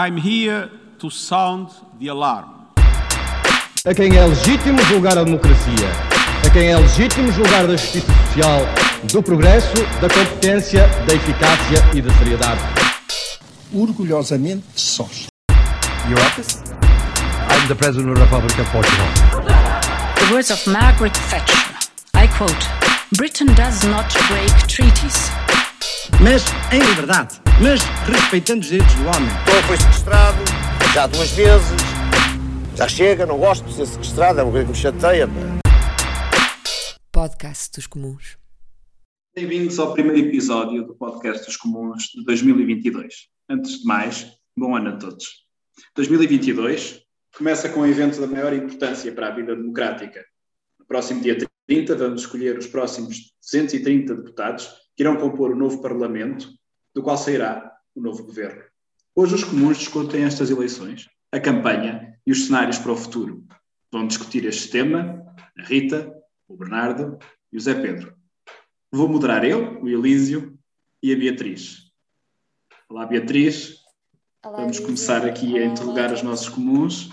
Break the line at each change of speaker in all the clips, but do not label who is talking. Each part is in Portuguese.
I'm here to sound the alarm.
A quem é legítimo julgar a democracia, a quem é legítimo julgar da justiça social, do progresso, da competência, da eficácia e da seriedade.
Orgulhosamente sós.
Your office? I'm the President of the Republic of Portugal.
The words of Margaret Thatcher. I quote Britain does not break treaties.
Mas em liberdade, mas respeitando os direitos do homem.
Então foi sequestrado, já duas vezes. Já chega, não gosto de ser sequestrado, é uma coisa que me chateia.
Podcast dos Comuns.
Bem-vindos ao primeiro episódio do Podcast dos Comuns de 2022. Antes de mais, bom ano a todos. 2022 começa com um evento da maior importância para a vida democrática. No próximo dia 30 vamos escolher os próximos 230 deputados que irão compor o novo Parlamento, do qual sairá o novo governo. Hoje os comuns discutem estas eleições, a campanha e os cenários para o futuro. Vão discutir este tema a Rita, o Bernardo e o Zé Pedro. Vou moderar eu, o Elísio e a Beatriz. Olá, Beatriz.
Olá,
Vamos começar aqui a
Olá,
interrogar
olá.
os nossos comuns.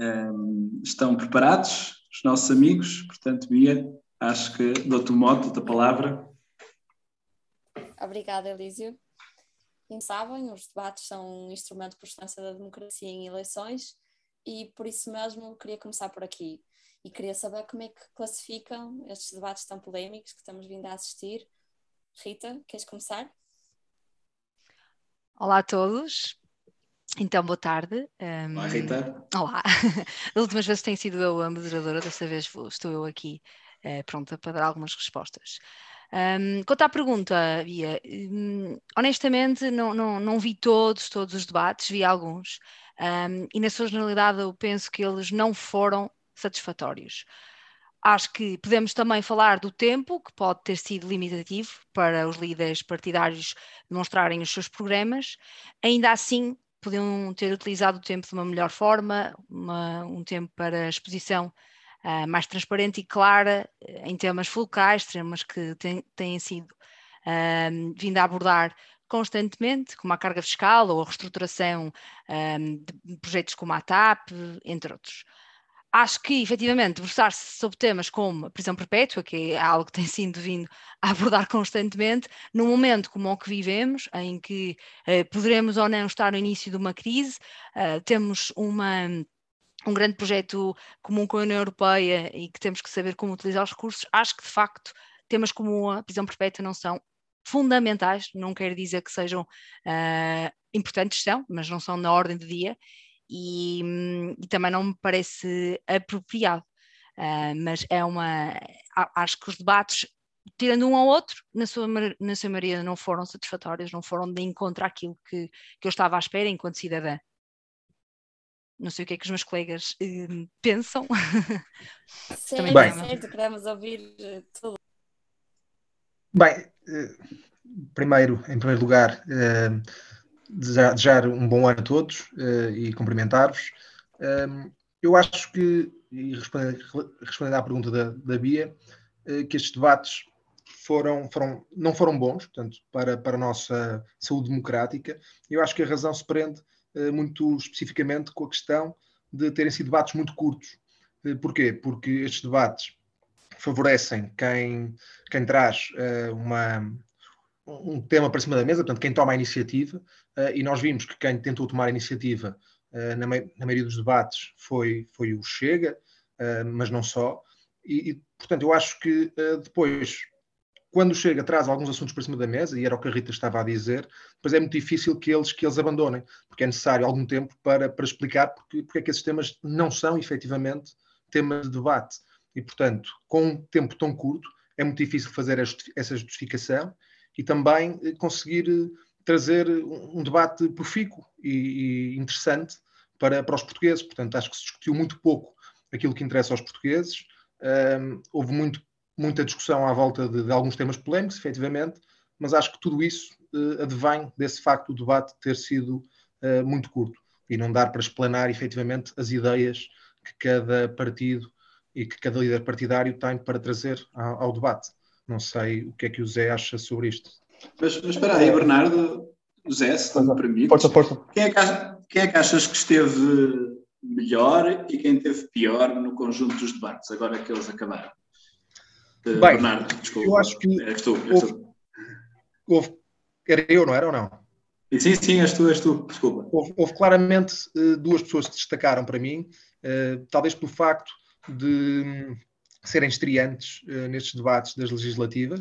Ahm, estão preparados os nossos amigos? Portanto, Bia, acho que dou-te o mote, dou-te a palavra.
Obrigada, Elísio. Como sabem, os debates são um instrumento por excelência da democracia em eleições e por isso mesmo queria começar por aqui. E queria saber como é que classificam estes debates tão polémicos que estamos vindo a assistir. Rita, queres começar?
Olá a todos. Então, boa tarde. Um,
Olá, Rita.
Olá. Das últimas vezes tem sido eu a moderadora, desta vez vou- estou eu aqui eh, pronta para dar algumas respostas. Um, quanto à pergunta, Bia, hum, honestamente não, não, não vi todos, todos os debates, vi alguns, um, e na sua generalidade eu penso que eles não foram satisfatórios. Acho que podemos também falar do tempo, que pode ter sido limitativo para os líderes partidários demonstrarem os seus programas. Ainda assim, podiam ter utilizado o tempo de uma melhor forma, uma- um tempo para exposição ah, mais transparente e clara eh, em temas fulcrais, temas que têm, têm sido ah, vindo a abordar constantemente, como a carga fiscal ou a reestruturação ah, de projetos como a TAP, entre outros. Acho que efetivamente debruçar-se sobre temas como a prisão perpétua, que é algo que tem sido vindo a abordar constantemente, num momento como o que vivemos, em que eh, poderemos ou não estar no início de uma crise, eh, temos uma, um grande projeto comum com a União Europeia e que temos que saber como utilizar os recursos, acho que de facto temas como a prisão perpétua não são fundamentais, não quero dizer que sejam ah, importantes, são, mas não são na ordem do dia, e, e também não me parece apropriado. Ah, mas é uma. Acho que os debates, tirando um ao outro, na sua, na sua maioria não foram satisfatórios, não foram de encontro àquilo que, que eu estava à espera enquanto cidadã. Não sei o que é que os meus colegas hum, pensam.
Certo,
Bem.
certo, queremos ouvir eh, tudo.
Bem, eh, primeiro, em primeiro lugar, eh, desejar, desejar um bom ano a todos eh, e cumprimentar-vos. Eh, Eu acho que, e respondendo, respondendo à pergunta da, da Bia, que estes debates foram, foram, não foram bons, portanto, para, para a nossa saúde democrática. Eu acho que a razão se prende muito especificamente com a questão de terem sido debates muito curtos. Eh, Porquê? Porque estes debates favorecem quem, quem traz eh, uma, um tema para cima da mesa, portanto, quem toma a iniciativa, eh, e nós vimos que quem tentou tomar a iniciativa eh, na, na maioria dos debates foi, foi o Chega, eh, mas não só. E, e, portanto, eu acho que eh, depois, quando o Chega traz alguns assuntos para cima da mesa, e era o que a Rita estava a dizer, depois é muito difícil que eles, que eles abandonem, porque é necessário algum tempo para, para explicar porque, porque é que esses temas não são efetivamente temas de debate. E, portanto, com um tempo tão curto, é muito difícil fazer essa justificação e também eh, conseguir eh, trazer um um debate profícuo e, e interessante para, para os portugueses. Portanto, acho que se discutiu muito pouco aquilo que interessa aos portugueses. Ahm, houve muito, muita discussão à volta de, de alguns temas polémicos, efetivamente, mas acho que tudo isso advém desse facto do debate ter sido eh, muito curto e não dar para explanar efetivamente as ideias que cada partido e que cada líder partidário tem para trazer ao, ao debate. Não sei o que é que o Zé acha sobre isto.
Mas, mas espera aí, Bernardo, Zé, se tu me permites.
Força, força.
Quem é, que, quem é que achas que esteve melhor e quem teve pior no conjunto dos debates, agora que eles acabaram? Uh,
Bem,
Bernardo, desculpa.
eu acho que
és
houve,
tu.
houve- Era eu, não era ou não?
Sim, sim, és tu, és tu, desculpa.
Houve, houve claramente eh, duas pessoas que se destacaram para mim, eh, talvez pelo facto de hum, serem estreantes eh, nestes debates das legislativas,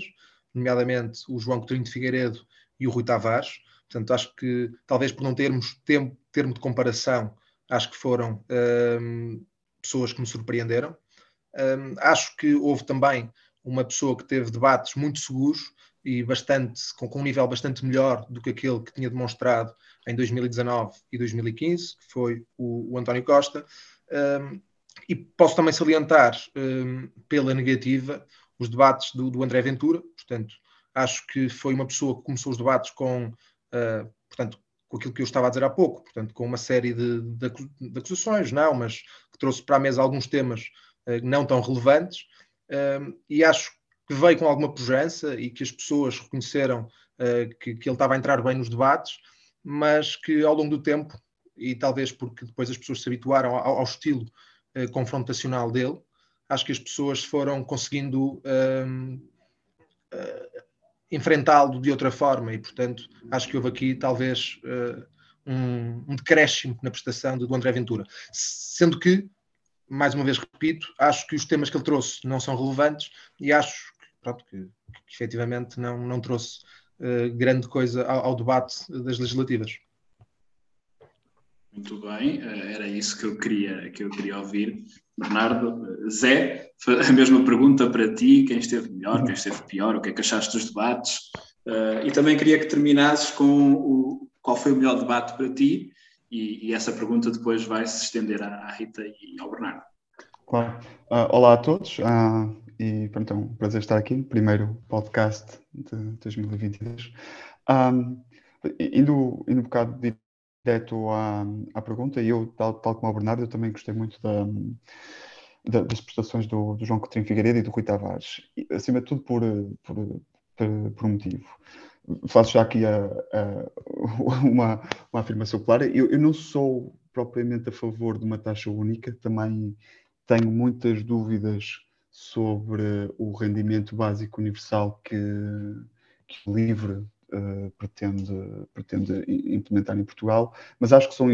nomeadamente o João Coutinho de Figueiredo e o Rui Tavares. Portanto, acho que talvez por não termos tempo, termo de comparação, acho que foram hum, pessoas que me surpreenderam. Hum, acho que houve também uma pessoa que teve debates muito seguros e bastante, com, com um nível bastante melhor do que aquele que tinha demonstrado em 2019 e 2015, que foi o, o António Costa. Um, e posso também salientar, um, pela negativa, os debates do, do, André Ventura. Portanto, acho que foi uma pessoa que começou os debates com, uh, portanto, com aquilo que eu estava a dizer há pouco, portanto, com uma série de, de, de acusações, não, mas que trouxe para a mesa alguns temas uh, não tão relevantes. Um, e acho que veio com alguma pujança e que as pessoas reconheceram uh, que, que, ele estava a entrar bem nos debates, mas que ao longo do tempo, e talvez porque depois as pessoas se habituaram ao, ao estilo uh, confrontacional dele, acho que as pessoas foram conseguindo uh, enfrentá-lo de outra forma e, portanto, acho que houve aqui talvez um, um decréscimo na prestação do André Ventura. Sendo que, mais uma vez repito, acho que os temas que ele trouxe não são relevantes e acho pronto, que, que efetivamente não, não trouxe uh, grande coisa ao, ao, debate das legislativas.
Muito bem, era isso que eu queria, que eu queria ouvir. Bernardo, Zé, a mesma pergunta para ti: quem esteve melhor, quem esteve pior, o que é que achaste dos debates? Uh, e também queria que terminasses com o, qual foi o melhor debate para ti, e, e essa pergunta depois vai se estender à, à Rita e ao Bernardo.
Claro. Uh, olá a todos. Uh, e pronto, é um prazer estar aqui primeiro podcast de 2022. Um, indo, indo um bocado direto à, à pergunta, e eu, tal, tal como o Bernardo, eu também gostei muito da, da, das prestações do, do João Coutinho Figueiredo e do Rui Tavares, acima de tudo por, por, por, por um motivo. Faço já aqui a, a, uma, uma afirmação clara. Eu, eu não sou propriamente a favor de uma taxa única, também tenho muitas dúvidas sobre o rendimento básico universal que, que o LIVRE uh, pretende, pretende implementar em Portugal, mas acho que são,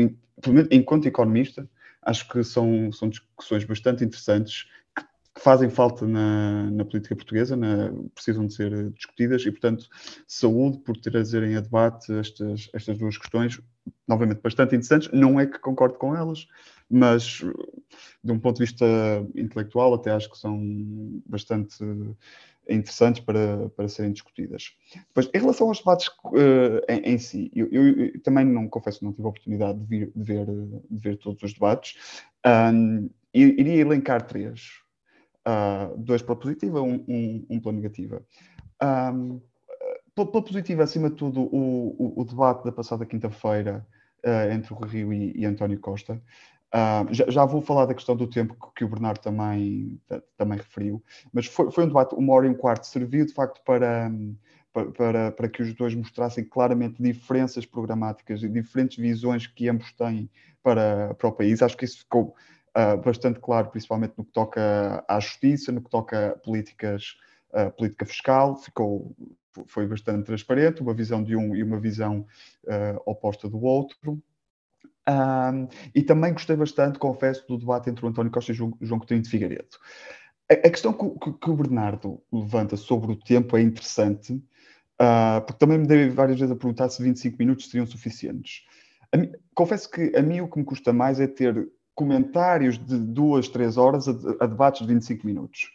enquanto economista, acho que são, são discussões bastante interessantes que, que fazem falta na, na política portuguesa, na, precisam de ser discutidas e, portanto, saúde por trazerem a debate estas, estas duas questões, novamente bastante interessantes. Não é que concordo com elas, mas de um ponto de vista intelectual até acho que são bastante interessantes para, para serem discutidas. Depois, em relação aos debates uh, em, em, si, eu, eu, também não confesso não tive a oportunidade de, vir, de, ver, de ver todos os debates. Um, iria elencar três. Uh, dois pela positiva, um, um, um pela negativa. Um, pela, pela positiva, acima de tudo, o, o, o debate da passada quinta-feira uh, entre o Rio e, e António Costa. Uh, já, já, vou falar da questão do tempo que, que o Bernardo também, também referiu, mas foi, foi, um debate, uma hora e um quarto, serviu de facto para, para, para que os dois mostrassem claramente diferenças programáticas e diferentes visões que ambos têm para, para o país. Acho que isso ficou uh, bastante claro, principalmente no que toca à justiça, no que toca a políticas, uh, política fiscal, ficou, foi bastante transparente, uma visão de um e uma visão uh, oposta do outro. Um, e também gostei bastante, confesso, do debate entre o António Costa e o João Coutinho de Figueiredo. A, a questão que, que, o Bernardo levanta sobre o tempo é interessante, uh, porque também me dei várias vezes a perguntar se 25 minutos seriam suficientes. Confesso que a mim o que me custa mais é ter comentários de duas, três horas a, a debates de 25 minutos.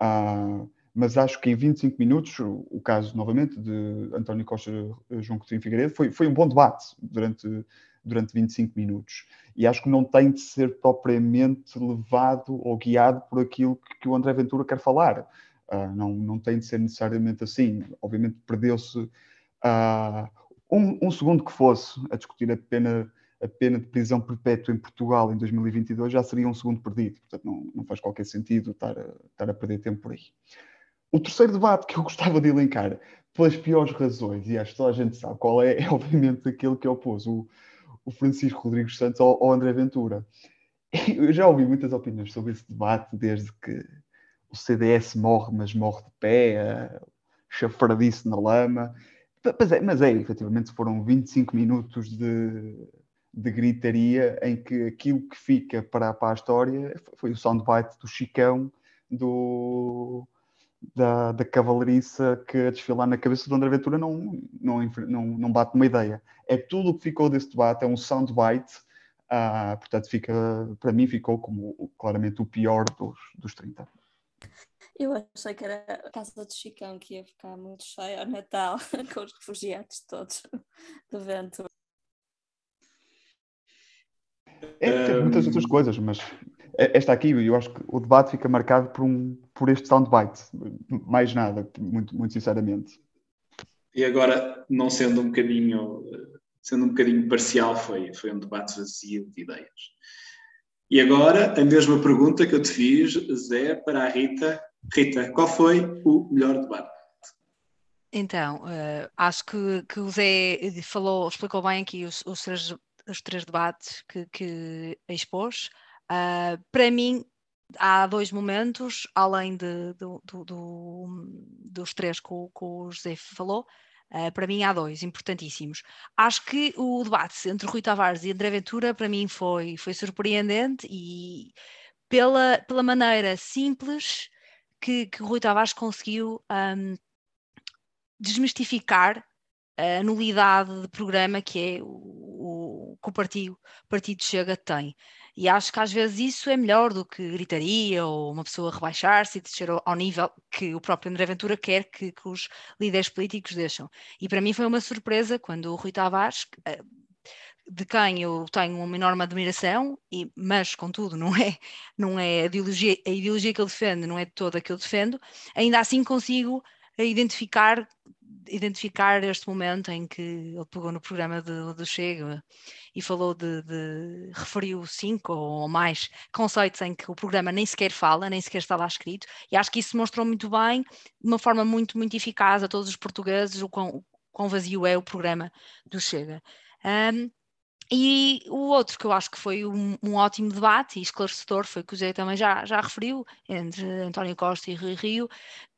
Uh, mas acho que em 25 minutos, o, o, caso novamente de António Costa e João Coutinho Figueiredo foi, foi um bom debate durante durante 25 minutos. E acho que não tem de ser propriamente levado ou guiado por aquilo que, que o André Ventura quer falar. Uh, não, não tem de ser necessariamente assim. Obviamente perdeu-se uh, um, um, segundo que fosse a discutir a pena, a pena de prisão perpétua em Portugal em 2022, já seria um segundo perdido. Portanto, não, não faz qualquer sentido estar a, estar a perder tempo por aí. O terceiro debate que eu gostava de elencar, pelas piores razões, e acho que toda a gente sabe qual é, é obviamente aquele que opôs o, o Francisco Rodrigues Santos ao, ao André Ventura. Eu já ouvi muitas opiniões sobre esse debate, desde que o CDS morre, mas morre de pé, chafardisse na lama. Mas é, mas é, efetivamente, foram 25 minutos de, de gritaria em que aquilo que fica para, para a história foi o soundbite do Chicão, do, da, da cavalariça que a desfilar na cabeça do André Ventura não, não, não, não bate uma ideia. É tudo o que ficou desse debate, é um soundbite, uh, portanto, fica, para mim ficou como claramente o pior dos, dos 30.
Eu achei que era a casa do Chicão que ia ficar muito cheia ao Natal, com os refugiados todos do vento.
É, tem muitas outras coisas, mas esta aqui, eu acho que o debate fica marcado por, um, por este soundbite, mais nada, muito, muito sinceramente.
E agora, não sendo um bocadinho, sendo um bocadinho parcial, foi, foi um debate vazio de ideias. E agora, a mesma pergunta que eu te fiz, Zé, para a Rita. Rita, qual foi o melhor debate?
Então, uh, acho que, que o Zé falou, explicou bem aqui os, os, três, os três debates que, que expôs. Uh, para mim, há dois momentos, além de, do, do, do, dos três que o, que o José falou, uh, para mim há dois importantíssimos. Acho que o debate entre Rui Tavares e André Ventura, para mim, foi, foi surpreendente e pela, pela maneira simples que, que Rui Tavares conseguiu um, desmistificar a nulidade de programa que é o, o, que o partido, o partido Chega tem. E acho que às vezes isso é melhor do que gritaria ou uma pessoa rebaixar-se e descer ao, nível que o próprio André Ventura quer que, que, os líderes políticos deixam. E para mim foi uma surpresa quando o Rui Tavares, eh, de quem eu tenho uma enorme admiração, e, mas contudo não é, não é a, ideologia, a ideologia que ele defende, não é toda que eu defendo, ainda assim consigo identificar identificar este momento em que ele pegou no programa do, Chega e falou de, de, referiu cinco ou mais conceitos em que o programa nem sequer fala, nem sequer está lá escrito, e acho que isso mostrou muito bem, de uma forma muito, muito eficaz a todos os portugueses, o quão, quão vazio é o programa do Chega. Um, e o outro que eu acho que foi um, um, ótimo debate e esclarecedor foi que o Zé também já, já referiu, entre António Costa e Rui Rio,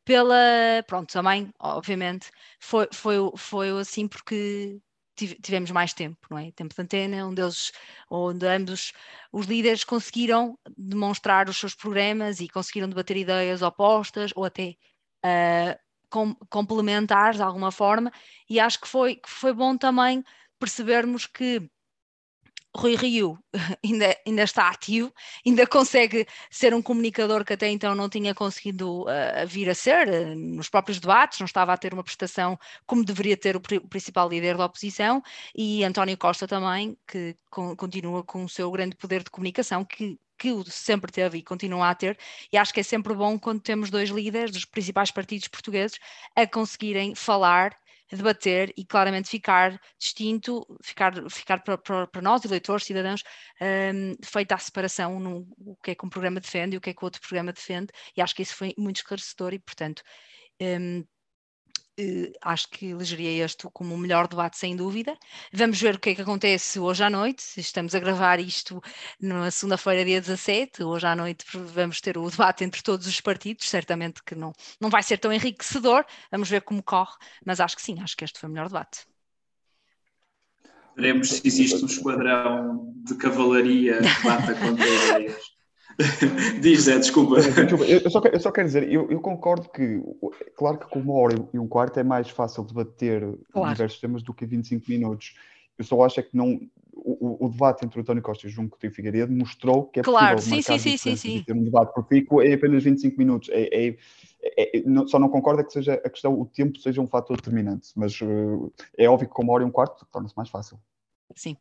pela, pronto, também, obviamente, foi, foi, foi assim porque tivemos mais tempo, não é? Tempo de antena, onde eles, onde ambos os líderes conseguiram demonstrar os seus programas e conseguiram debater ideias opostas ou até uh, com, complementares de alguma forma, e acho que foi, que foi bom também percebermos que Rui Rio ainda, ainda está ativo, ainda consegue ser um comunicador que até então não tinha conseguido uh, vir a ser uh, nos próprios debates, não estava a ter uma prestação como deveria ter o, o principal líder da oposição, e António Costa também, que com, continua com o seu grande poder de comunicação, que que o sempre teve e continua a ter, e acho que é sempre bom quando temos dois líderes dos principais partidos portugueses a conseguirem falar debater e claramente ficar distinto, ficar, ficar para, nós, eleitores, cidadãos, um, feita a separação no o que é que um programa defende e o que é que o outro programa defende, e acho que isso foi muito esclarecedor e, portanto, um, acho que elegeria este como o melhor debate, sem dúvida. Vamos ver o que é que acontece hoje à noite. Estamos a gravar isto na segunda-feira, dia 17. Hoje à noite vamos ter o debate entre todos os partidos. Certamente que não, não vai ser tão enriquecedor. Vamos ver como corre, mas acho que sim, acho que este foi o melhor debate.
Veremos se existe um esquadrão de cavalaria que bata contra ideias. Diz, Zé, desculpa.
Eu só, eu só quero dizer, eu, eu, concordo que, claro que com uma hora e um quarto é mais fácil debater claro. diversos temas do que 25 minutos. Eu só acho é que não, o, o, debate entre o António Costa e o João Coutinho Figueiredo mostrou que é
claro,
possível
sim, sim, sim, sim,
ter um debate por pico em apenas 25 minutos. É, é, é, não, só não concordo é que seja a questão, o tempo seja um fator determinante, mas uh, é óbvio que com uma hora e um quarto torna-se mais fácil.
Sim.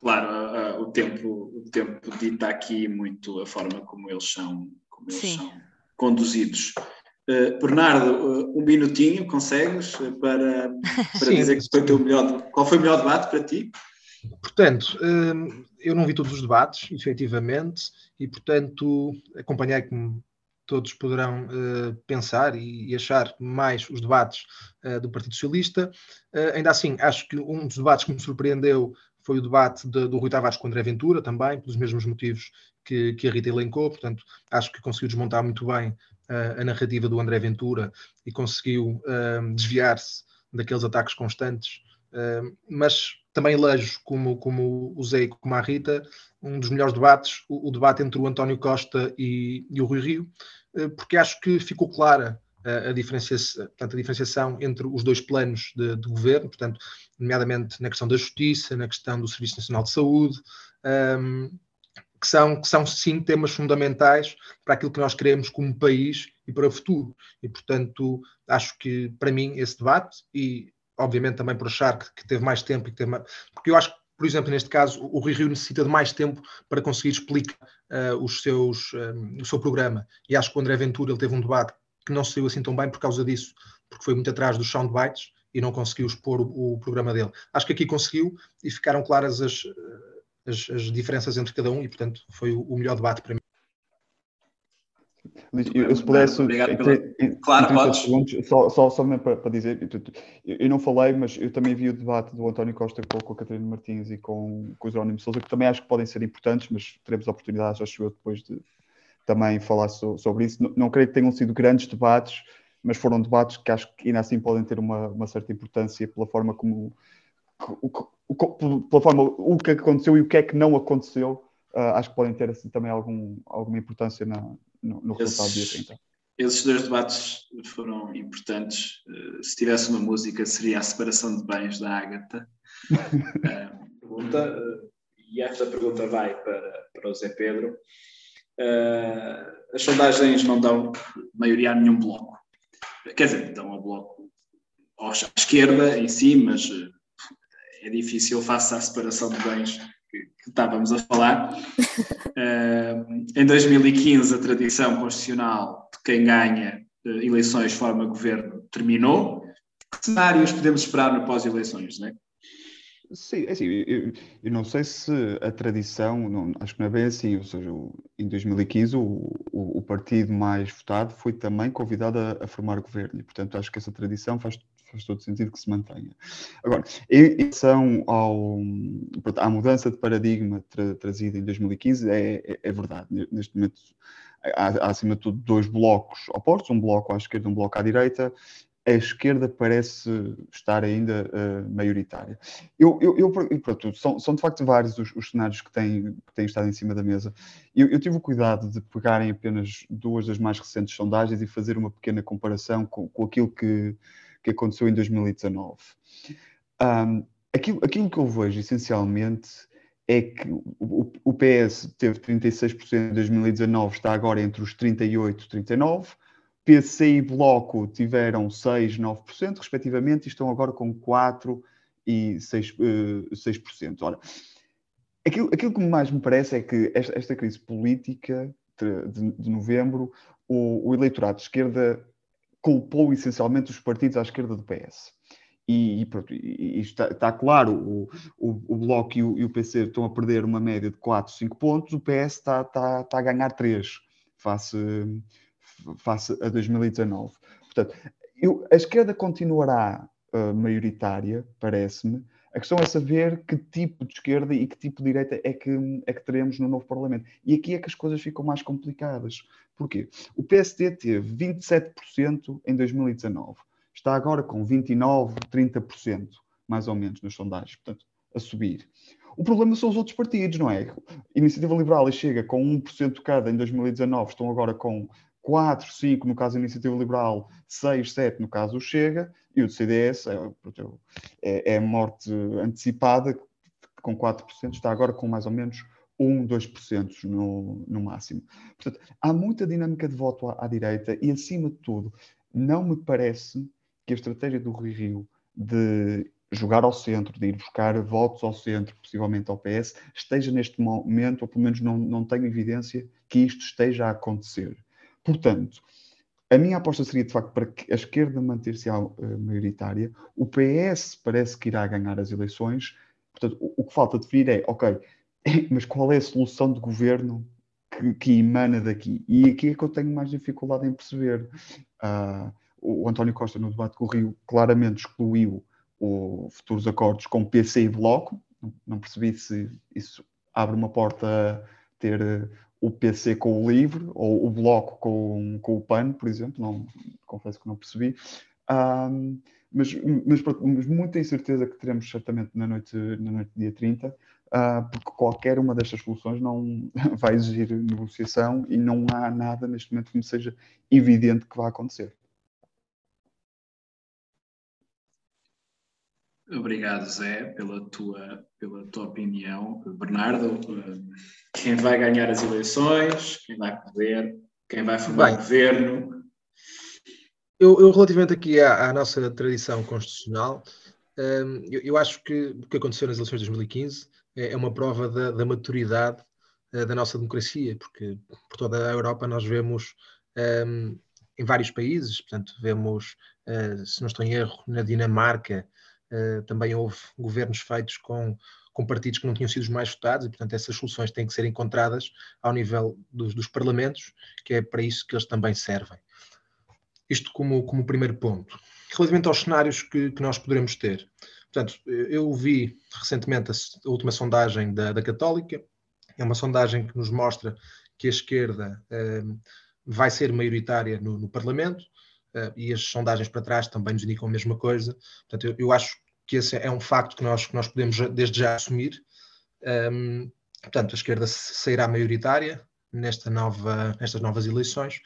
Claro, uh, o, tempo, o tempo dita aqui muito a forma como eles são, como eles são conduzidos. Uh, Bernardo, uh, um minutinho, consegues para, para dizer que foi o melhor, qual foi o melhor debate para ti?
Portanto, eu não vi todos os debates, efetivamente, e portanto acompanhei, como todos poderão uh, pensar e, e, achar mais os debates uh, do Partido Socialista. Uh, ainda assim, acho que um dos debates que me surpreendeu foi o debate de, do Rui Tavares com André Ventura, também, pelos mesmos motivos que, que a Rita elencou. Portanto, acho que conseguiu desmontar muito bem a narrativa do André Ventura e conseguiu desviar-se daqueles ataques constantes. mas também elejo, como, como usei como a Rita, um dos melhores debates, o, o debate entre o António Costa e, e, o Rui Rio, porque acho que ficou clara a, diferenciação, portanto, a diferenciação entre os dois planos de, de, governo, portanto, nomeadamente na questão da justiça, na questão do Serviço Nacional de Saúde, um, que, são, que são sim temas fundamentais para aquilo que nós queremos como país e para o futuro. E, portanto, acho que para mim esse debate, e obviamente também por achar que, que teve mais tempo e que teve mais... Porque eu acho que, por exemplo, neste caso, o Rui Rio necessita de mais tempo para conseguir explicar uh, os seus, um, o seu programa. E acho que o André Ventura ele teve um debate que não saiu assim tão bem por causa disso, porque foi muito atrás dos soundbites e não conseguiu expor o, o programa dele. Acho que aqui conseguiu e ficaram claras as, as, as diferenças entre cada um e, portanto, foi o, o melhor debate para mim.
Eu, eu, se pudesse. Obrigado pela... Claro, podes. Só, só, só para, para dizer, eu, eu, não falei, mas eu também vi o debate do António Costa com, com a Catarina Martins e com, com o Jerónimo Souza, que também acho que podem ser importantes, mas teremos oportunidades, acho eu, depois de também falar so, sobre isso. Não, não, creio que tenham sido grandes debates, mas foram debates que acho que ainda assim podem ter uma, uma certa importância pela forma como. O, o, pela forma o que aconteceu e o que é que não aconteceu, uh, acho que podem ter assim, também algum, alguma importância na, no, no resultado esses, dia 30.
Esses dois debates foram importantes. Uh, se tivesse uma música, seria a separação de bens da Ágata. uh, pergunta, uh, e esta pergunta vai para, para o Zé Pedro. As sondagens não dão maioria a nenhum bloco. Quer dizer, dão ao bloco à esquerda em si, mas é difícil face à separação de bens que estávamos a falar. Uh, em 2015, a tradição constitucional de quem ganha uh, eleições forma governo terminou. Que cenários podemos esperar no pós-eleições, não é?
Sim, é assim, eu, eu, não sei se a tradição, não, acho que não é bem assim, ou seja, em 2015 o, o, o partido mais votado foi também convidado a, a, formar governo e, portanto, acho que essa tradição faz faz todo sentido que se mantenha. Agora, em relação ao, à mudança de paradigma tra, trazida em 2015, é, é, é verdade. Neste momento há, há, acima de tudo, dois blocos opostos, um bloco à esquerda e um bloco à direita. A esquerda parece estar ainda uh, maioritária. Eu, eu, eu, pronto, são, são de facto vários os, os cenários que têm, que têm estado em cima da mesa. Eu, eu tive o cuidado de pegarem apenas duas das mais recentes sondagens e fazer uma pequena comparação com, com aquilo que, que aconteceu em 2019. Um, aquilo, aquilo que eu vejo essencialmente é que o, o PS teve 36% em 2019, está agora entre os 38% e 39%. PC e Bloco tiveram 6%, 9%, respectivamente, e estão agora com 4% e 6%. Uh, 6%. Ora, aquilo, aquilo que mais me parece é que esta, esta crise política de, de, de novembro, o, o, eleitorado de esquerda culpou essencialmente os partidos à esquerda do PS. E, e, pronto, e está, está, claro, o, o, o Bloco e o, e o, PC estão a perder uma média de 4, 5 pontos, o PS está, está, está a ganhar 3 face, face a 2019. Portanto, eu, a esquerda continuará uh, maioritária, parece-me. A questão é saber que tipo de esquerda e que tipo de direita é que, é que teremos no novo Parlamento. E aqui é que as coisas ficam mais complicadas. Porquê? O PSD teve 27% em 2019. Está agora com 29%, 30%, mais ou menos, nas sondagens. Portanto, a subir. O problema são os outros partidos, não é? Iniciativa Liberal chega com 1% cada em 2019, estão agora com 4, 5 no caso da Iniciativa Liberal, 6, 7 no caso do Chega, e o do CDS é, é, é morte antecipada, com 4%, está agora com mais ou menos 1, 2% no, no máximo. Portanto, há muita dinâmica de voto à, à, direita e, acima de tudo, não me parece que a estratégia do Rui Rio de jogar ao centro, de ir buscar votos ao centro, possivelmente ao PS, esteja neste momento, ou pelo menos não, não tenho evidência que isto esteja a acontecer. Portanto, a minha aposta seria de facto para que a esquerda manter-se uh, maioritária. O PS parece que irá ganhar as eleições. Portanto, o, o que falta definir é, ok, mas qual é a solução de governo que, que, emana daqui. E aqui é que eu tenho mais dificuldade em perceber. Uh, o António Costa, no debate com o Rio, claramente excluiu os futuros acordos com PC e Bloco. Não percebi se isso abre uma porta a ter eh, o PC com o LIVRE ou o Bloco com, com o PAN, por exemplo. Não, confesso que não percebi. Um, mas, mas, mas muita incerteza que teremos certamente na noite, na noite dia 30, uh, ah, porque qualquer uma destas soluções não vai exigir negociação e não há nada neste momento que me seja evidente que vai acontecer.
Obrigado, Zé, pela tua, pela tua opinião. Bernardo, quem vai ganhar as eleições, quem vai poder, quem vai formar o governo?
Eu, eu, relativamente aqui à, à nossa tradição constitucional, um, eu, eu, acho que o que aconteceu nas eleições de 2015 é, é uma prova da, da maturidade uh, da nossa democracia, porque por toda a Europa nós vemos um, em vários países, portanto, vemos, uh, se não estou em erro, na Dinamarca, também houve governos feitos com, com partidos que não tinham sido os mais votados, e portanto essas soluções têm que ser encontradas ao nível dos, dos parlamentos, que é para isso que eles também servem. Isto como, como primeiro ponto. Relativamente aos cenários que, que nós poderemos ter. Portanto, eu vi recentemente a, última sondagem da, da, Católica, é uma sondagem que nos mostra que a esquerda uh, vai ser maioritária no, no Parlamento, e as sondagens para trás também nos indicam a mesma coisa. Portanto, eu, eu acho que esse é um facto que nós, que nós podemos desde já assumir. Um, portanto, a esquerda sairá maioritária nesta nova, nestas novas eleições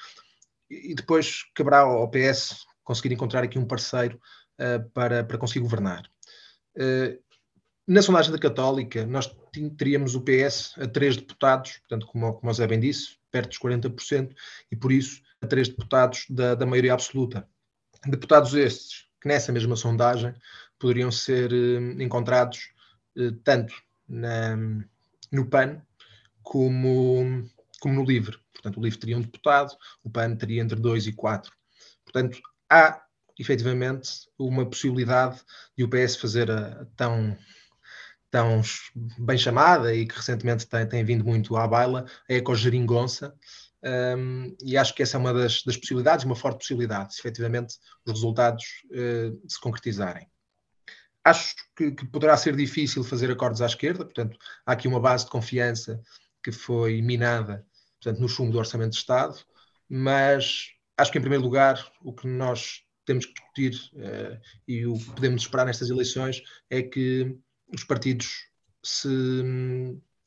e depois caberá ao PS conseguir encontrar aqui um parceiro uh, para, para conseguir governar. Uh, na sondagem da Católica, nós teríamos o PS a três deputados, portanto, como, como o Zé bem disse, perto dos 40%, e por isso a três deputados da, da maioria absoluta. Deputados estes que nessa mesma sondagem poderiam ser uh, encontrados uh, tanto na, no PAN como, como no LIVRE. Portanto, o LIVRE teria um deputado, o PAN teria entre dois e quatro. Portanto, há efetivamente uma possibilidade de o PS fazer a, a tão tão bem chamada e que recentemente tem, tem vindo muito à baila, é a ecogeringonça, um, e acho que essa é uma das, das, possibilidades, uma forte possibilidade, se efetivamente os resultados uh, se concretizarem. Acho que, que, poderá ser difícil fazer acordos à esquerda, portanto, há aqui uma base de confiança que foi minada portanto, no chumbo do Orçamento de Estado, mas acho que, em primeiro lugar, o que nós temos que discutir uh, e o que podemos esperar nestas eleições é que os partidos se,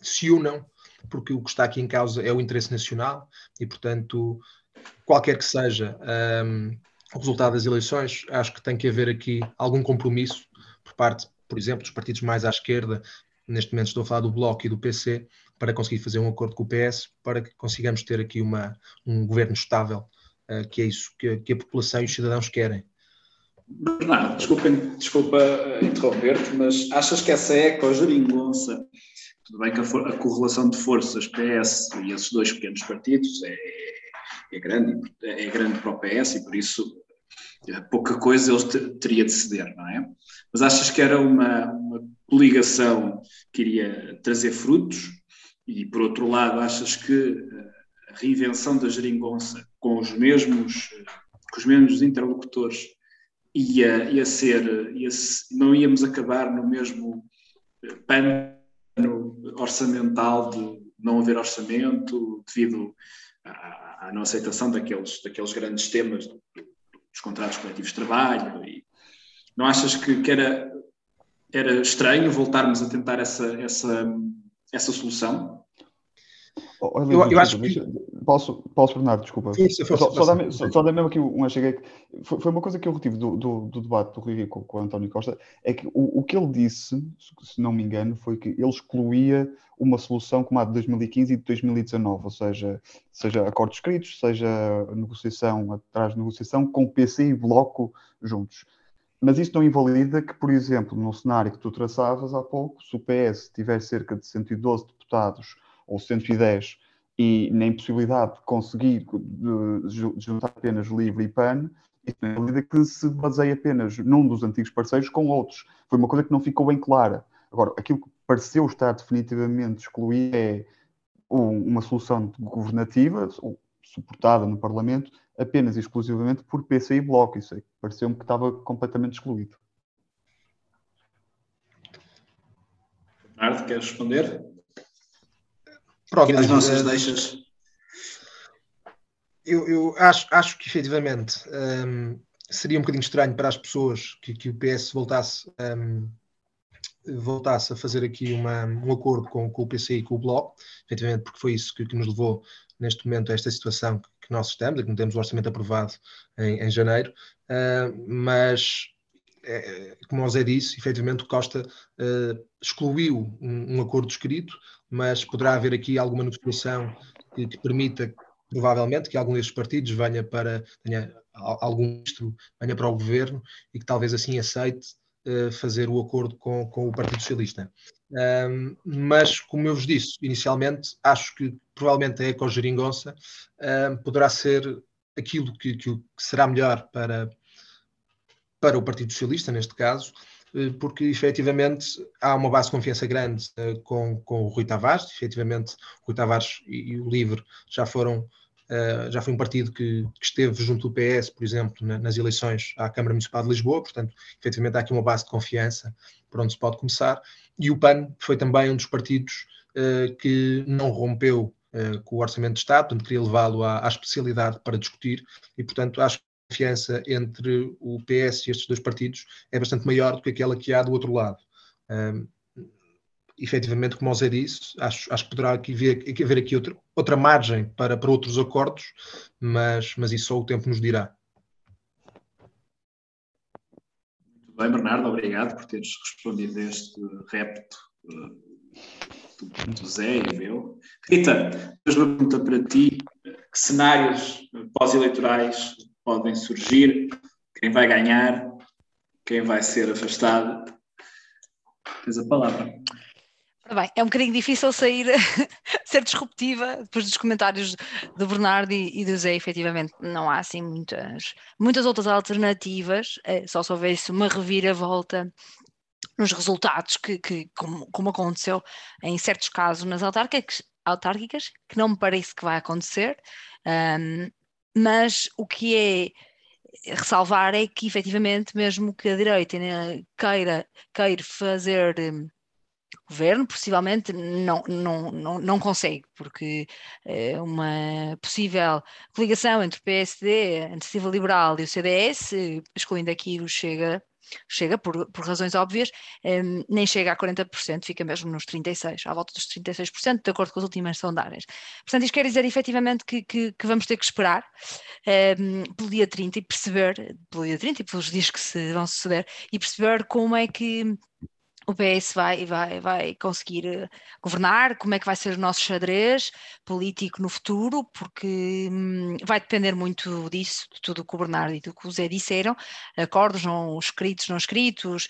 se unam, porque o que está aqui em causa é o interesse nacional e, portanto, qualquer que seja um, o resultado das eleições, acho que tem que haver aqui algum compromisso por parte, por exemplo, dos partidos mais à esquerda, neste momento estou a falar do Bloco e do PC, para conseguir fazer um acordo com o PS, para que consigamos ter aqui uma, um governo estável, uh, que é isso que, que a população e os cidadãos querem.
Bernardo, desculpa, desculpa eh, interromper-te, mas achas que essa eco-geringonça, tudo bem que a, a, correlação de forças PS e esses dois pequenos partidos é, é, grande, é grande para o PS e por isso eh, pouca coisa eles teria de ceder, não é? Mas achas que era uma, uma coligação que iria trazer frutos e por outro lado achas que eh, a reinvenção da geringonça com os mesmos com os mesmos interlocutores ia, ia ser, ia, não íamos acabar no mesmo eh, pano orçamental de não haver orçamento devido à, à não aceitação daqueles, daqueles grandes temas dos contratos coletivos de trabalho. E não achas que, que era, era estranho voltarmos a tentar essa, essa, essa solução?
Olha, eu, eu acho que... Posso, posso, Bernardo, desculpa. Sim, só, só, só, dá, só, só dá mesmo aqui um cheguei. Foi, foi uma coisa que eu retive do, do, do debate do Rui com, com o António Costa, é que o, o que ele disse, se não me engano, foi que ele excluía uma solução como a de 2015 e de 2019, ou seja, seja acordos escritos, seja negociação atrás de negociação, com PC e Bloco juntos. Mas isto não invalida que, por exemplo, no cenário que tu traçavas há pouco, se o PS tiver cerca de 112 deputados ou 110 e na impossibilidade de conseguir de juntar apenas Livre e PAN, isso é uma medida que se baseia apenas num dos antigos parceiros com outros. Foi uma coisa que não ficou bem clara. Agora, aquilo que pareceu estar definitivamente excluído é uma solução governativa, suportada no Parlamento, apenas e exclusivamente por PCI e Bloco. Isso aí pareceu-me que estava completamente excluído.
Bernardo, queres responder?
Pronto,
as nossas deixas.
Eu, eu, acho, acho que efetivamente um, seria um bocadinho estranho para as pessoas que, que o PS voltasse, um, voltasse a fazer aqui uma, um acordo com, com o PC e com o Bloco, efetivamente, porque foi isso que, que nos levou neste momento a esta situação que, nós estamos, que não temos o orçamento aprovado em, em janeiro, uh, mas é, como o Zé disse, efetivamente o Costa uh, excluiu um, um, acordo escrito, mas poderá haver aqui alguma negociação que, que permita, provavelmente, que algum destes partidos venha para, tenha algum ministro, venha para o governo e que talvez assim aceite uh, fazer o acordo com, com o Partido Socialista. Um, mas, como eu vos disse inicialmente, acho que provavelmente a Ecogeringonça um, poderá ser aquilo que, que será melhor para para o Partido Socialista, neste caso, eh, porque efetivamente há uma base de confiança grande uh, com, com o Rui Tavares, efetivamente o Rui Tavares e, e o LIVRE já foram, uh, já foi um partido que, que, esteve junto do PS, por exemplo, na, nas eleições à Câmara Municipal de Lisboa, portanto, efetivamente há aqui uma base de confiança por onde se pode começar, e o PAN foi também um dos partidos que não rompeu com o Orçamento de Estado, portanto, queria levá-lo à, à especialidade para discutir, e portanto acho confiança entre o PS e estes dois partidos é bastante maior do que aquela que há do outro lado. Um, efetivamente, como o Zé disse, acho, acho que poderá aqui haver, haver aqui outra, outra margem para, para outros acordos, mas, mas isso só o tempo nos dirá.
Muito bem, Bernardo, obrigado por teres respondido a este repto uh, do Zé e meu. Rita, uma pergunta para ti. Que cenários pós-eleitorais podem surgir, quem vai ganhar, quem vai ser afastado. Tens a palavra.
Bem, é um bocadinho difícil sair, ser disruptiva depois dos comentários do Bernardo e, do Zé, efetivamente. Não há assim muitas, muitas outras alternativas, é, só se houvesse uma reviravolta nos resultados, que, que como, como, aconteceu em certos casos nas autárquicas, autárquicas, que não me parece que vai acontecer. Um, mas o que é ressalvar é que efetivamente mesmo que a direita né, queira, queira fazer um, governo, possivelmente não, não, não, não consegue, porque é uma possível coligação entre o PSD, a Iniciativa Liberal e o CDS, excluindo aqui o Chega, chega por, por razões óbvias, um, nem chega a 40%, fica mesmo nos 36%, à volta dos 36%, de acordo com as últimas sondagens. Portanto, isto quer dizer efetivamente que, que, que vamos ter que esperar um, pelo dia 30 e perceber, pelo dia 30 e pelos dias que se vão suceder, e perceber como é que o PS vai, vai, vai conseguir eh, governar, como é que vai ser o nosso xadrez político no futuro, porque hum, vai depender muito disso, de tudo o que o Bernardo e do que o Zé disseram, acordos não escritos, não escritos,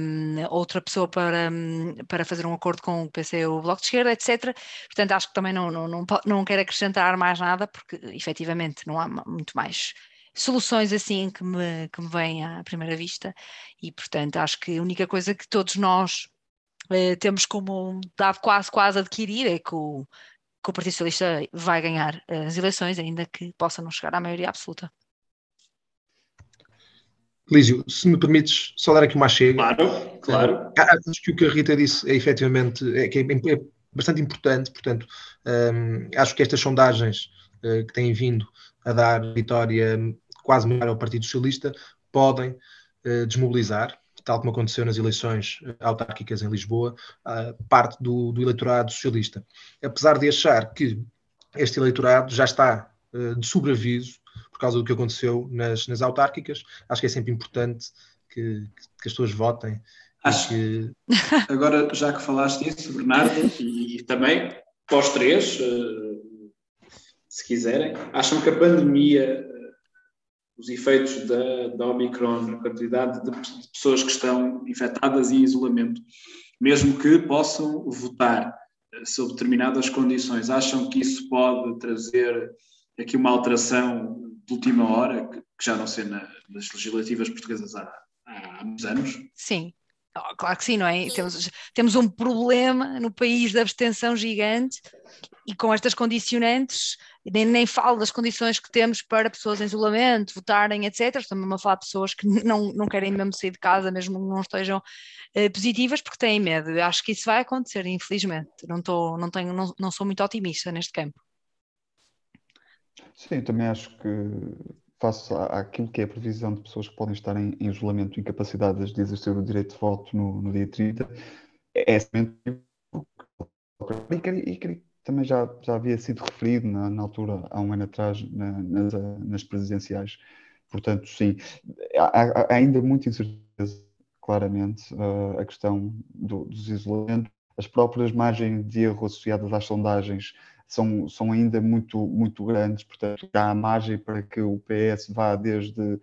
um, outra pessoa para, hum, para fazer um acordo com o PC ou o Bloco de Esquerda, etc. Portanto, acho que também não, não, não, não quero acrescentar mais nada, porque efetivamente não há muito mais soluções assim que me, que me vêm à primeira vista e portanto acho que a única coisa que todos nós eh, temos como dado quase quase adquirir é que o, que o Partido Socialista vai ganhar as eleições ainda que possa não chegar à maioria absoluta.
Lísio, se me permites só dar aqui uma chega.
Claro, claro.
Acho que o que a Rita disse é efetivamente é, que é, é bastante importante, portanto, um, acho que estas sondagens uh, que têm vindo a dar vitória quase maior ao Partido Socialista, podem uh, desmobilizar, tal como aconteceu nas eleições eh, autárquicas em Lisboa, uh, parte do, do, eleitorado socialista. Apesar de achar que este eleitorado já está uh, de sobreaviso por causa do que aconteceu nas, nas autárquicas, acho que é sempre importante que, que as pessoas votem.
Acho que... Agora, já que falaste nisso, Bernardo, e, também os três, se quiserem, acham que a pandemia os efeitos da, da Omicron, a quantidade de pessoas que estão infectadas e em isolamento, mesmo que possam votar eh, sob determinadas condições, acham que isso pode trazer aqui uma alteração de última hora, que, já não sei na, nas legislativas portuguesas há, há muitos anos?
Sim, Oh, claro que sim, não é? Temos, temos um problema no país de abstenção gigante e com estas condicionantes, nem, nem falo das condições que temos para pessoas em isolamento, votarem, etc. Estamos a falar de pessoas que não, não querem mesmo sair de casa, mesmo que não estejam eh, positivas, porque têm medo. Eu acho que isso vai acontecer, infelizmente. Não, tô, não, tenho, não, não sou muito otimista neste campo.
Sim, também acho que face àquilo que é a previsão de pessoas que podem estar em, em isolamento, incapacidades de exercer o direito de voto no, no dia 30, é semente e, que também já, já havia sido referido na, na altura, há um ano atrás, na, nas, nas, presidenciais. Portanto, sim, há, há ainda muita incerteza, claramente, uh, a questão do, dos isolamentos, as próprias margens de erro associadas às sondagens são, são ainda muito, muito grandes, portanto, há margem para que o PS vá desde,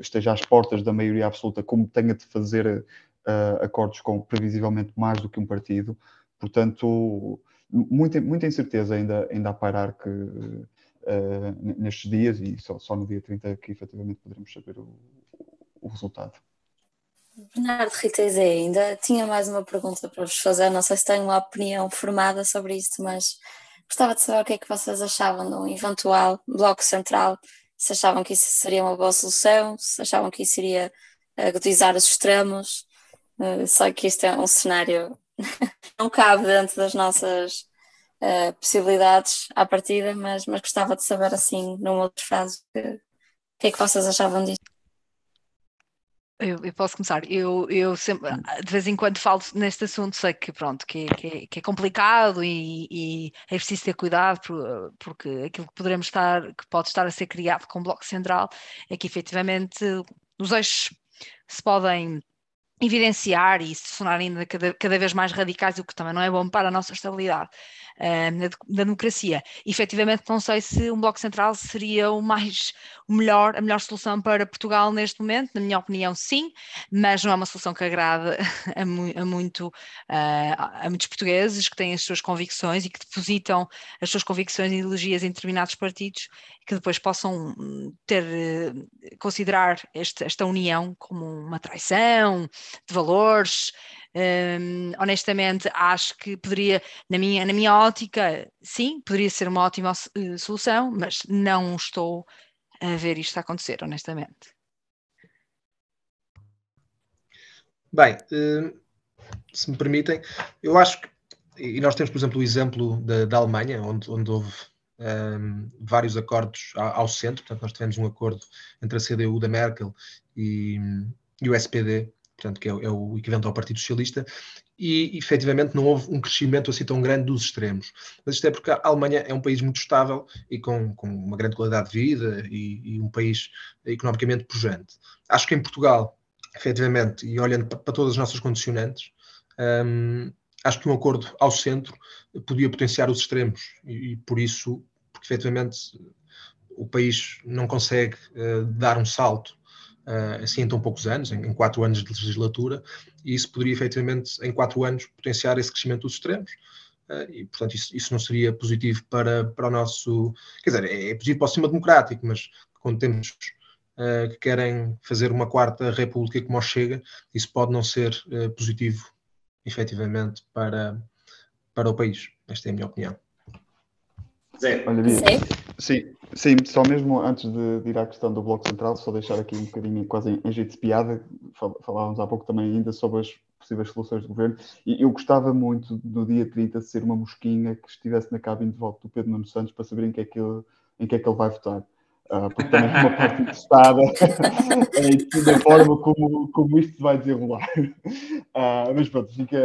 esteja às portas da maioria absoluta, como tenha de fazer uh, acordos com previsivelmente mais do que um partido. Portanto, muita, muita incerteza ainda, ainda a pairar que uh, nestes dias e só, só no dia 30 que efetivamente poderemos saber o, o resultado.
Bernardo Rita Zé, ainda tinha mais uma pergunta para vos fazer. Não sei se tenho uma opinião formada sobre isto, mas Gostava de saber o que é que vocês achavam de um eventual bloco central, se achavam que isso seria uma boa solução, se achavam que isso iria agudizar os extremos. Uh, sei que isto é um cenário não cabe dentro das nossas uh, possibilidades à partida, mas, mas gostava de saber assim, num outro fase, o que é que vocês achavam disso.
Eu, eu, posso começar. Eu, eu sempre, hum. de vez em quando falo neste assunto, sei que pronto, que, que, é, que é complicado e, e, é preciso ter cuidado porque aquilo que poderemos estar, que pode estar a ser criado com o Bloco Central é que efetivamente os eixos se podem evidenciar e se tornarem ainda cada, cada vez mais radicais, o que também não é bom para a nossa estabilidade na, na, democracia. E, efetivamente, não sei se um Bloco Central seria o mais, o melhor, a melhor solução para Portugal neste momento, na minha opinião, sim, mas não é uma solução que agrada a, mu a muito, uh, a muitos portugueses que têm as suas convicções e que depositam as suas convicções e ideologias em determinados partidos que depois possam ter, considerar este, esta união como uma traição de valores, honestamente, acho que poderia, na minha, na minha ótica, sim, poderia ser uma ótima uh, solução, mas não estou a ver isto acontecer, honestamente.
Bem, uh, se me permitem, eu acho que, e nós temos, por exemplo, o exemplo da, da Alemanha, onde, onde houve um, vários acordos ao, centro, portanto, nós tivemos um acordo entre a CDU da Merkel e, e o SPD portanto, que é, é, o equivalente ao Partido Socialista, e efetivamente não houve um crescimento assim tão grande dos extremos. Mas isto é porque a Alemanha é um país muito estável e com, com uma grande qualidade de vida e, e, um país economicamente pujante. Acho que em Portugal, efetivamente, e olhando para, para todas as nossas condicionantes, hum, acho que um acordo ao centro podia potenciar os extremos e, e por isso, porque efetivamente o país não consegue uh, dar um salto assim em tão poucos anos, em, em, quatro anos de legislatura, e isso poderia efetivamente, em quatro anos, potenciar esse crescimento dos extremos. Uh, e, portanto, isso, isso, não seria positivo para, para o nosso. Quer dizer, é, é positivo para o sistema democrático, mas quando temos uh, que querem fazer uma quarta república como chega, isso pode não ser uh, positivo, efetivamente, para, para o país. Esta é a minha opinião.
Zé. Olha, sim, sim, só mesmo antes de, de, ir à questão do Bloco Central, só deixar aqui um bocadinho quase em, jeito de piada, falávamos há pouco também ainda sobre as possíveis soluções do governo, e eu gostava muito no dia 30 de ser uma mosquinha que estivesse na cabine de voto do Pedro Nuno Santos para saber em que é que ele, em que é que ele vai votar. Uh, porque também é uma parte interessada em da forma como, como isto vai desenrolar. Uh, mas pronto, fica,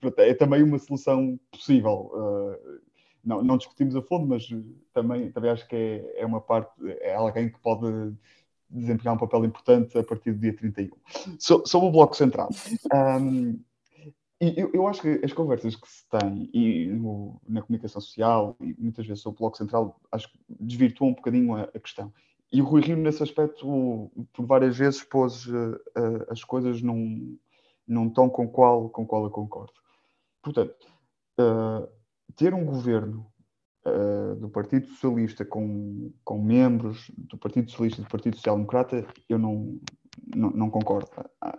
pronto, é também uma solução possível. Uh, não, não discutimos a fundo, mas também, também acho que é, é uma parte, é alguém que pode desempenhar um papel importante a partir do dia 31. So, sobre o Bloco Central. Um, eu, eu, acho que as conversas que se têm e no, na comunicação social e muitas vezes sobre o Bloco Central, acho que desvirtuam um bocadinho a, a questão. E o Rui Rio, nesse aspecto, por várias vezes pôs uh, as coisas num, num tom com o qual, com qual eu concordo. Portanto, uh, ter um governo uh, do Partido Socialista com, com membros do Partido Socialista e do Partido Social Democrata, eu não, não, não, concordo.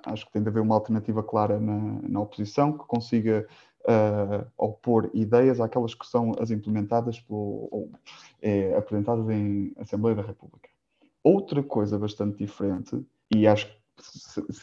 Acho que tem de haver uma alternativa clara na, na oposição que consiga uh, opor ideias àquelas que são as implementadas pelo, ou é, apresentadas em Assembleia da República. Outra coisa bastante diferente, e acho que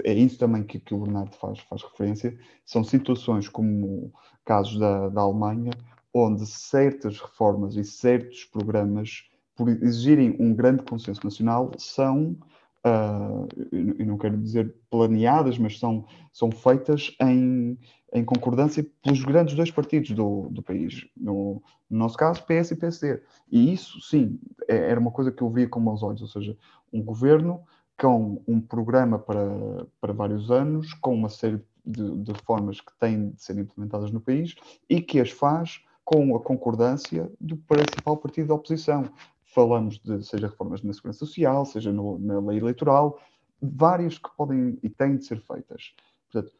é isso também que, que o Bernardo faz, faz referência, são situações como casos da, da Alemanha, onde certas reformas e certos programas, por exigirem um grande consenso nacional, são uh, eu não quero dizer planeadas, mas são, são feitas em, em concordância pelos grandes dois partidos do, do país. No, no nosso caso, PS e PSD. E isso, sim, é, era uma coisa que eu via com bons olhos, ou seja, um governo com um programa para, para vários anos, com uma série de, de reformas que têm de ser implementadas no país e que as faz com a concordância do principal partido da oposição falamos de seja reformas na segurança social, seja no, na lei eleitoral, várias que podem e têm de ser feitas. Portanto,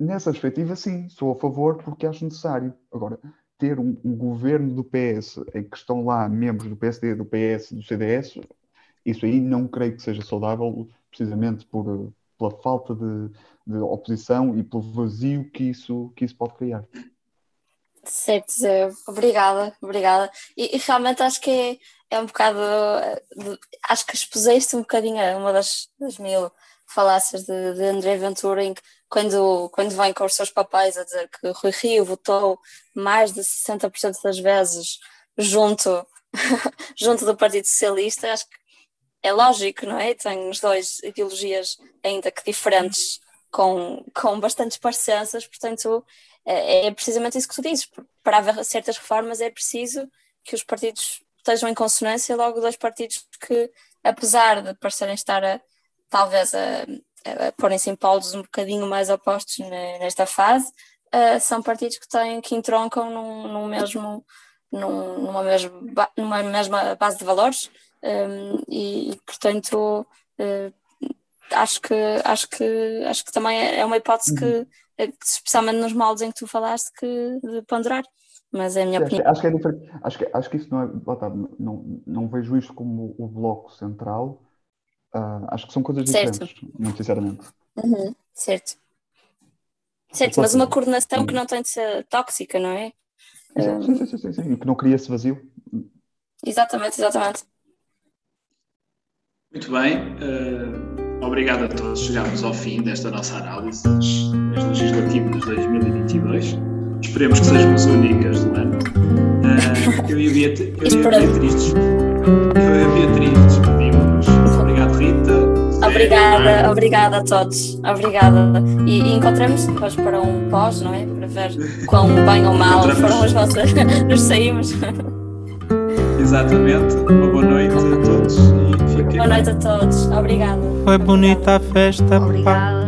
nessa perspectiva, sim, sou a favor porque acho necessário. Agora, ter um, um, governo do PS em que estão lá membros do PSD, do PS, do CDS, isso aí não creio que seja saudável, precisamente por, pela falta de, de oposição e pelo vazio que isso, que isso pode criar.
Certo, Zé. Obrigada, obrigada. E, e, realmente acho que é, é um bocado. De, acho que expuseste um bocadinho uma das, das mil falácias de, de André Ventura, em que quando, quando vem com os seus papéis a dizer que Rui Rio votou mais de 60% das vezes junto, junto do Partido Socialista, acho que é lógico, não é? Tem os dois ideologias ainda que diferentes, com, com bastantes parecenças, portanto é, é precisamente isso que tu dizes. Para haver certas reformas é preciso que os partidos estejam em consonância, logo dois partidos que, apesar de parecerem estar a, talvez a, a porem-se em polos um bocadinho mais opostos nesta fase, uh, são partidos que têm que entroncam num, num mesmo, num, numa, mesma, numa mesma base de valores um, e, portanto uh, acho que acho que acho que também é uma hipótese uhum. que especialmente nos moldes em que tu falaste, que, de ponderar. Mas é a minha
Sim,
opinião.
Acho que é diferente. Acho que, acho que isso não é. Não, não vejo isto como o bloco central. Uh, acho que são coisas diferentes, certo. muito sinceramente.
Uhum, certo. Certo, mas uma coordenação que não tem de ser tóxica, não é?
Sim, sim, sim, sim, sim, e que não cria esse vazio.
Exatamente, exatamente.
Muito bem. Obrigado a todos. Chegámos ao fim desta nossa análise das legislativas de 2022. Esperemos que sejam as únicas do ano. Uh, eu e a Beatriz, eu e a Beatriz, eu e a Beatriz despedimos. Obrigado, Rita.
Obrigada, obrigada a todos. Obrigada. E, e encontramos depois para um pós, não é? Para ver quão bem ou mal foram as vossas. Nos saímos.
Exatamente. Uma boa noite a todos.
Boa noite a todos. Obrigada.
Foi bonita a festa.
Obrigada.